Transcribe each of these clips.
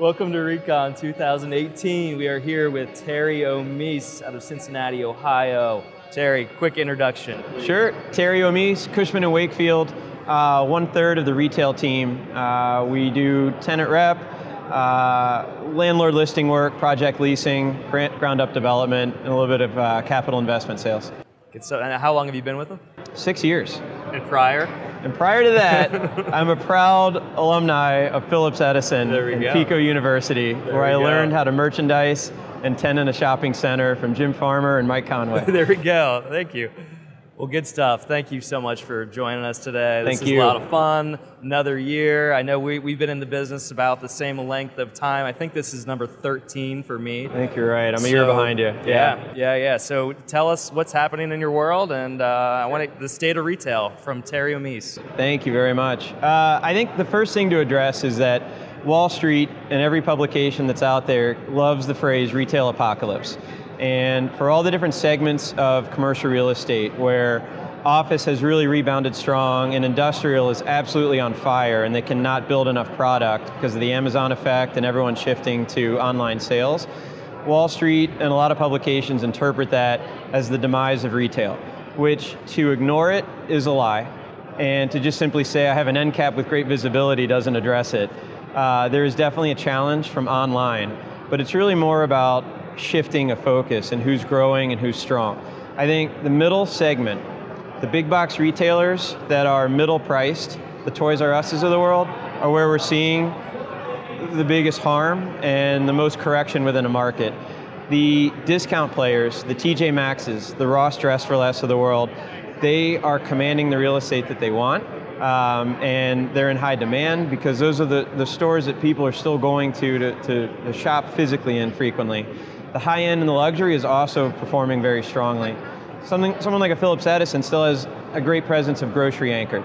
Welcome to Recon 2018. We are here with Terry Omise out of Cincinnati, Ohio. Terry, quick introduction. Sure. Terry Omise, Cushman and Wakefield, uh, one third of the retail team. Uh, we do tenant rep, uh, landlord listing work, project leasing, grant, ground up development, and a little bit of uh, capital investment sales. So, and how long have you been with them? Six years. And prior? And prior to that, I'm a proud alumni of Phillips Edison and go. PECO University, There where I go. learned how to merchandise and tenant a shopping center from Jim Farmer and Mike Conway. there we go. Thank you. Well, good stuff. Thank you so much for joining us today. This Thank is you. a lot of fun. Another year. I know we, we've been in the business about the same length of time. I think this is number 13 for me. I think you're right. I'm a year behind you. Yeah, yeah, yeah. So tell us what's happening in your world, and uh, I want to, the state of retail from Terry Omise. Thank you very much. Uh, I think the first thing to address is that Wall Street and every publication that's out there loves the phrase retail apocalypse. And for all the different segments of commercial real estate where office has really rebounded strong and industrial is absolutely on fire and they cannot build enough product because of the Amazon effect and everyone shifting to online sales, Wall Street and a lot of publications interpret that as the demise of retail, which to ignore it is a lie and to just simply say I have an end cap with great visibility doesn't address it. Uh, there is definitely a challenge from online, but it's really more about shifting a focus and who's growing and who's strong. I think the middle segment, the big box retailers that are middle priced, the Toys R Us's of the world, are where we're seeing the biggest harm and the most correction within a market. The discount players, the TJ Maxx's, the Ross Dress for Less of the world, they are commanding the real estate that they want. Um, and they're in high demand because those are the, the stores that people are still going to, to to shop physically in frequently. The high end and the luxury is also performing very strongly. Something, someone like a Phillips Edison still has a great presence of grocery anchored.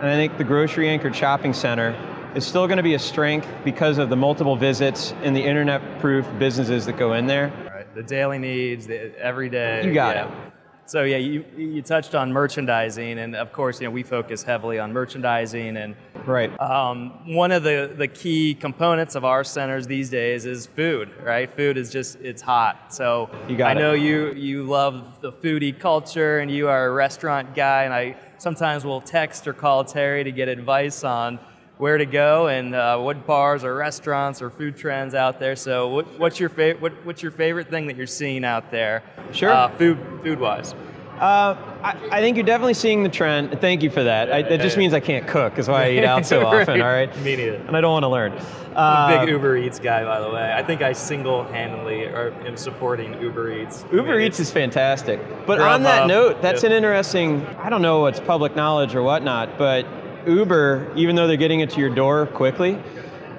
And I think the grocery anchored shopping center is still going to be a strength because of the multiple visits and the internet proof businesses that go in there. Right. The daily needs, the everyday. You got yeah. it. So yeah, you, you touched on merchandising, and of course, you know we focus heavily on merchandising, and Right. um, one of the, the key components of our centers these days is food. Right, food is just it's hot. So I it. know you you love the foodie culture, and you are a restaurant guy, and I sometimes will text or call Terry to get advice on where to go and uh, what bars or restaurants or food trends out there. So what, what's your favorite what, what's your favorite thing that you're seeing out there? Sure. Uh, food food wise. Uh, I, I think you're definitely seeing the trend. Thank you for that. I, that just means I can't cook, is why I eat out so often, all right? Me neither. And I don't want to learn. I'm Uh, a big Uber Eats guy, by the way. I think I single-handedly are, am supporting Uber Eats. I Uber mean, Eats is fantastic. But on that Grubhub, note, that's yeah. an interesting, I don't know what's public knowledge or whatnot, but Uber, even though they're getting it to your door quickly,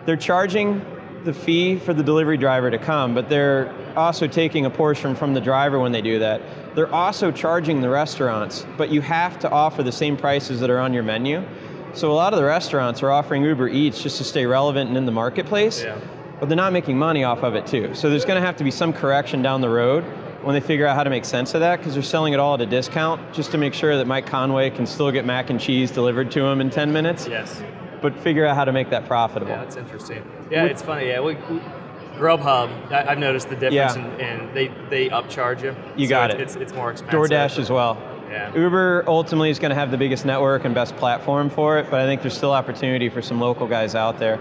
they're charging the fee for the delivery driver to come, but they're also taking a portion from the driver when they do that. They're also charging the restaurants, but you have to offer the same prices that are on your menu. So a lot of the restaurants are offering Uber Eats just to stay relevant and in the marketplace Yeah. but they're not making money off of it too. So there's going to have to be some correction down the road when they figure out how to make sense of that because they're selling it all at a discount just to make sure that Mike Conway can still get mac and cheese delivered to him in 10 minutes, Yes. but figure out how to make that profitable. Yeah, that's interesting. Yeah, it's funny. Yeah, we, we, Grubhub. I, I've noticed the difference, Yeah. in, in they they upcharge you. You So got it's, it. It's, it's more expensive. DoorDash as well. Yeah. Uber ultimately is going to have the biggest network and best platform for it, but I think there's still opportunity for some local guys out there.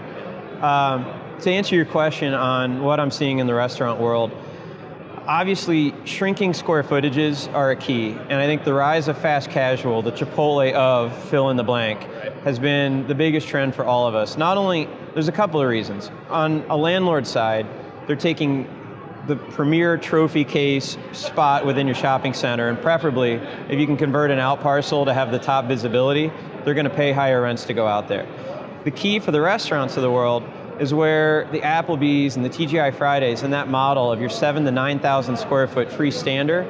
Um, to answer your question on what I'm seeing in the restaurant world, obviously shrinking square footages are a key, and I think the rise of fast casual, the Chipotle of fill in the blank, has been the biggest trend for all of us. Not only, there's a couple of reasons. On a landlord side, they're taking the premier trophy case spot within your shopping center, and preferably, if you can convert an out parcel to have the top visibility, they're going to pay higher rents to go out there. The key for the restaurants of the world is where the Applebee's and the TGI Fridays and that model of your seven to 9,000 square foot freestander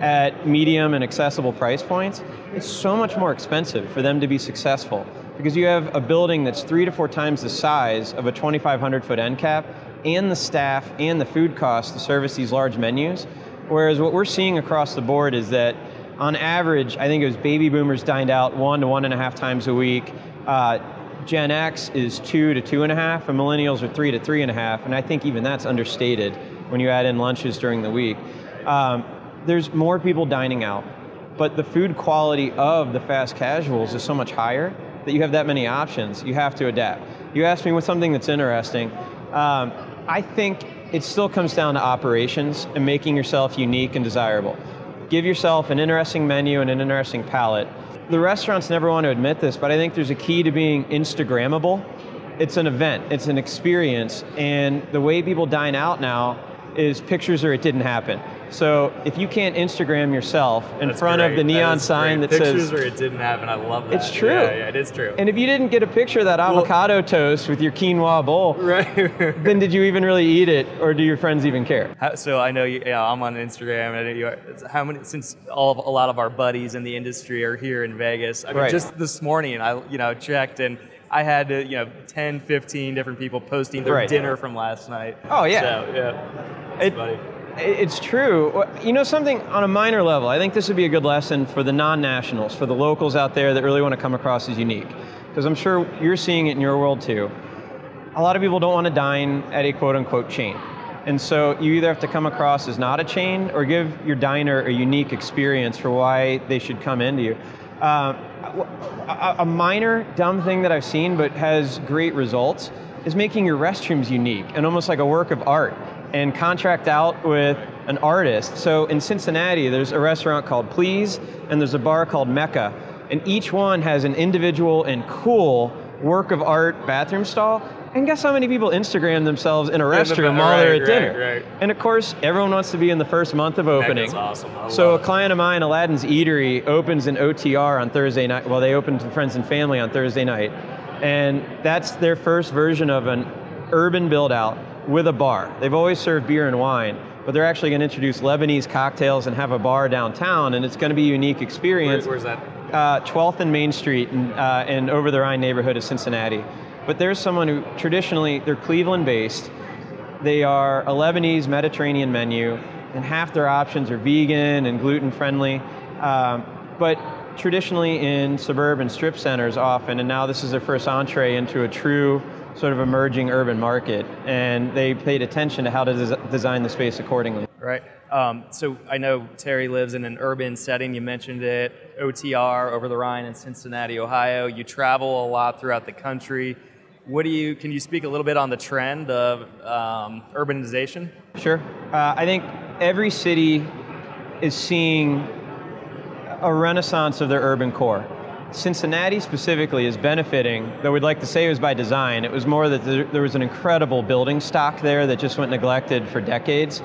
at medium and accessible price points, it's so much more expensive for them to be successful because you have a building that's three to four times the size of a 2,500 foot end cap and the staff and the food costs to service these large menus. Whereas what we're seeing across the board is that on average, I think it was baby boomers dined out one to one and a half times a week. Uh, Gen X is two to two and a half, and millennials are three to three and a half, and I think even that's understated when you add in lunches during the week. Um, there's more people dining out, but the food quality of the fast casuals is so much higher that you have that many options. You have to adapt. You asked me with something that's interesting. Um, I think it still comes down to operations and making yourself unique and desirable. Give yourself an interesting menu and an interesting palette. The restaurants never want to admit this, but I think there's a key to being Instagrammable. It's an event, it's an experience, and the way people dine out now is pictures or it didn't happen. So if you can't Instagram yourself in That's front great. of the neon that sign great. that Pictures says where it didn't happen. I love that. It's true. Yeah, yeah, it is true. and if you didn't get a picture of that avocado toast with your quinoa bowl, right. then did you even really eat it, or do your friends even care? How, so I know you, yeah, I'm on Instagram, and you are, how many since all of, a lot of our buddies in the industry are here in Vegas. I mean, Right. just this morning, I you know checked and. I had to, you know, 10, 15 different people posting their Right. dinner from last night. Oh, yeah. So, yeah. It- funny. It's true. You know something on a minor level, I think this would be a good lesson for the non-nationals, for the locals out there that really want to come across as unique. Because I'm sure you're seeing it in your world too. A lot of people don't want to dine at a quote unquote chain. And so you either have to come across as not a chain or give your diner a unique experience for why they should come into you. Uh, a, a minor dumb thing that I've seen but has great results is making your restrooms unique and almost like a work of art and contract out with an artist. So in Cincinnati, there's a restaurant called Please and there's a bar called Mecca. And each one has an individual and cool work of art bathroom stall. And guess how many people Instagram themselves in a restroom while they're right, at dinner? right, right. And of course, everyone wants to be in the first month of opening. That's awesome. I So a client of mine, Aladdin's Eatery, opens an OTR on Thursday night. Well, they opened to friends and family on Thursday night, and that's their first version of an urban build out with a bar. They've always served beer and wine, but they're actually going to introduce Lebanese cocktails and have a bar downtown, and it's going to be a unique Where, experience where's that? uh, 12th and Main Street in, uh, in over the Rhine neighborhood of Cincinnati. But there's someone who traditionally, they're Cleveland based. They are a Lebanese Mediterranean menu, and half their options are vegan and gluten friendly. Um, but traditionally in suburban strip centers often, and now this is their first entree into a true sort of emerging urban market. And they paid attention to how to des- design the space accordingly. Right. Um, so I know Terry lives in an urban setting. You mentioned it, OTR over the Rhine in Cincinnati, Ohio. You travel a lot throughout the country. What do you? Can you speak a little bit on the trend of um, urbanization? Sure. Uh, I think every city is seeing a renaissance of their urban core. Cincinnati specifically is benefiting, though we'd like to say it was by design. It was more that there, was an incredible building stock there that just went neglected for decades,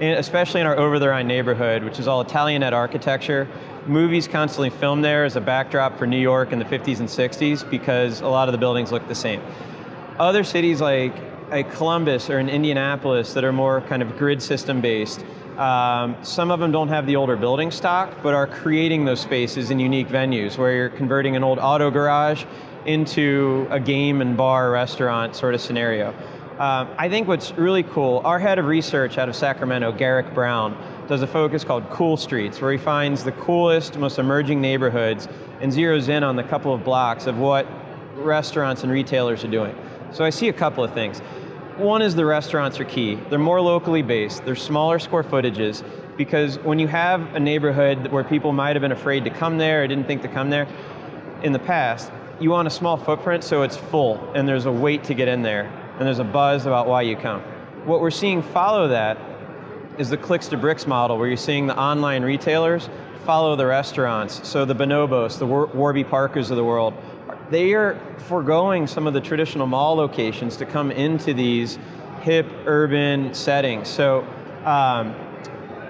and especially in our over the Rhine neighborhood, which is all Italianate architecture. Movies constantly filmed there as a backdrop for New York in the 50s and 60s because a lot of the buildings look the same other cities like, like Columbus or in Indianapolis that are more kind of grid system based, um, some of them don't have the older building stock, but are creating those spaces in unique venues where you're converting an old auto garage into a game and bar restaurant sort of scenario. Um, I think what's really cool, our head of research out of Sacramento, Garrick Brown, does a focus called Cool Streets, where he finds the coolest, most emerging neighborhoods and zeroes in on the couple of blocks of what restaurants and retailers are doing. So I see a couple of things. One is the restaurants are key. They're more locally based, they're smaller square footages, because when you have a neighborhood where people might have been afraid to come there or didn't think to come there in the past, you want a small footprint so it's full and there's a wait to get in there and there's a buzz about why you come. What we're seeing follow that is the clicks to bricks model where you're seeing the online retailers follow the restaurants. So the Bonobos, the War- Warby Parkers of the world, they are foregoing some of the traditional mall locations to come into these hip urban settings. So, um,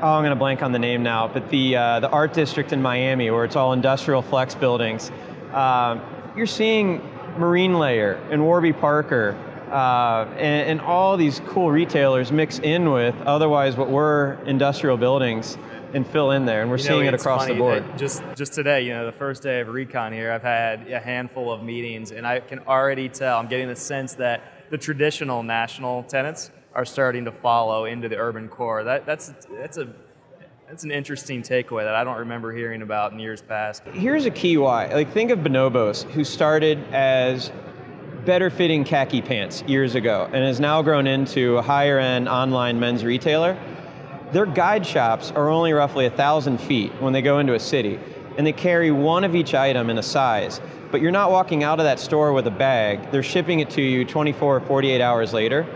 oh, I'm going to blank on the name now, but the uh, the art district in Miami, where it's all industrial flex buildings, um, you're seeing Marine Layer and Warby Parker. Uh, and, and all these cool retailers mix in with otherwise what were industrial buildings and fill in there, and we're You know, seeing it across funny the board. Just just today, you know, the first day of Recon here, I've had a handful of meetings, and I can already tell. I'm getting the sense that the traditional national tenants are starting to follow into the urban core. That that's that's a that's an interesting takeaway that I don't remember hearing about in years past. Here's a key why. Like think of Bonobos, who started as better fitting khaki pants years ago and has now grown into a higher end online men's retailer. Their guide shops are only roughly a thousand feet when they go into a city, and they carry one of each item in a size. But you're not walking out of that store with a bag, they're shipping it to you 24 or 48 hours later.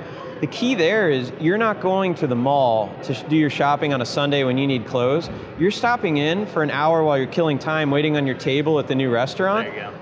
The key there is you're not going to the mall to do your shopping on a Sunday when you need clothes. You're stopping in for an hour while you're killing time waiting on your table at the new restaurant. There you go.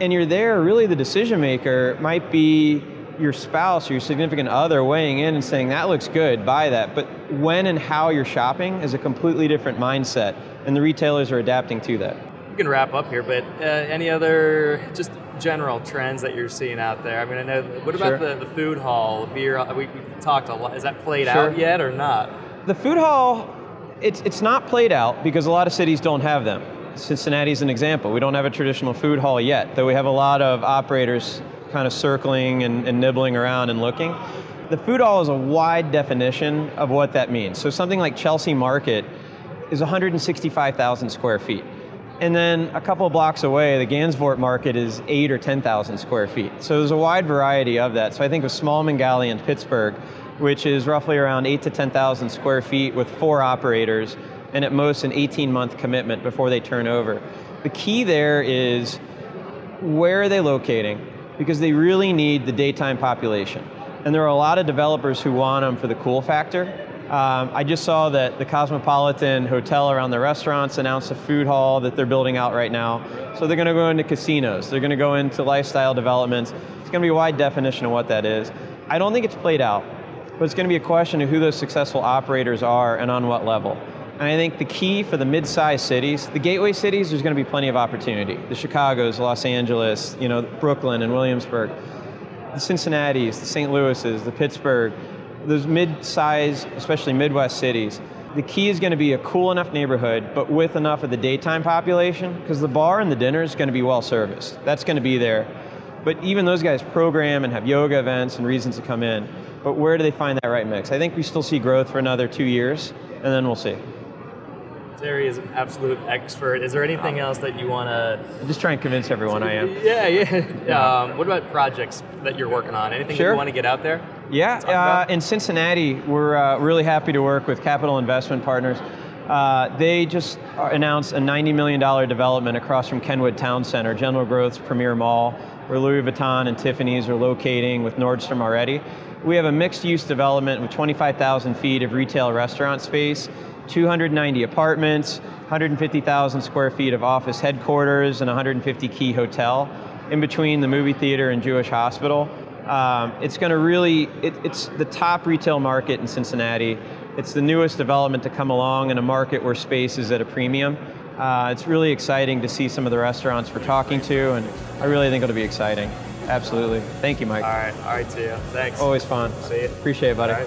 And you're there, really the decision maker might be your spouse or your significant other weighing in and saying, that looks good, buy that. But when and how you're shopping is a completely different mindset, and the retailers are adapting to that. We can wrap up here, but uh, any other just general trends that you're seeing out there? I mean, I know. What about Sure. the, the food hall, beer? We, we talked a lot. Is that played Sure. out yet or not? The food hall, it's, it's not played out because a lot of cities don't have them. Cincinnati's an example. We don't have a traditional food hall yet, though we have a lot of operators kind of circling and, and nibbling around and looking. The food hall is a wide definition of what that means. So something like Chelsea Market is 165,000 square feet. And then a couple of blocks away, the Gansevoort Market is eight or 10,000 square feet. So there's a wide variety of that. So I think of Smallman Galley in Pittsburgh, which is roughly around eight to 10,000 square feet with four operators and at most an 18 month commitment before they turn over. The key there is where are they locating? Because they really need the daytime population. And there are a lot of developers who want them for the cool factor. Um, I just saw that the Cosmopolitan Hotel around the restaurants announced a food hall that they're building out right now. So they're going to go into casinos, they're going to go into lifestyle developments. It's going to be a wide definition of what that is. I don't think it's played out, but it's going to be a question of who those successful operators are and on what level. And I think the key for the mid-sized cities, the gateway cities, there's going to be plenty of opportunity. The Chicago's, Los Angeles, you know, Brooklyn and Williamsburg, the Cincinnati's, the St. Louis's, the Pittsburgh, those mid-sized, especially Midwest cities. The key is going to be a cool enough neighborhood, but with enough of the daytime population, because the bar and the dinner is going to be well serviced. That's going to be there. But even those guys program and have yoga events and reasons to come in. But where do they find that right mix? I think we still see growth for another two years, and then we'll see. Terry is an absolute expert. Is there anything else that you want to? I'm just trying to convince everyone I am. Yeah, yeah. Um, what about projects that you're working on? Anything Sure. you want to get out there? Yeah, uh, in Cincinnati, we're uh, really happy to work with Capital Investment Partners. Uh, they just announced a $90 million development across from Kenwood Town Center, General Growth's premier mall, where Louis Vuitton and Tiffany's are locating with Nordstrom already. We have a mixed-use development with 25,000 feet of retail restaurant space, 290 apartments, 150,000 square feet of office headquarters, and 150 key hotel in between the movie theater and Jewish hospital. Um, it's going to really, it, it's the top retail market in Cincinnati. It's the newest development to come along in a market where space is at a premium. Uh, it's really exciting to see some of the restaurants we're talking to, and I really think it'll be exciting. Absolutely. Thank you, Mike. All right, all right, to you. Thanks. Always fun. See you. Appreciate it, buddy.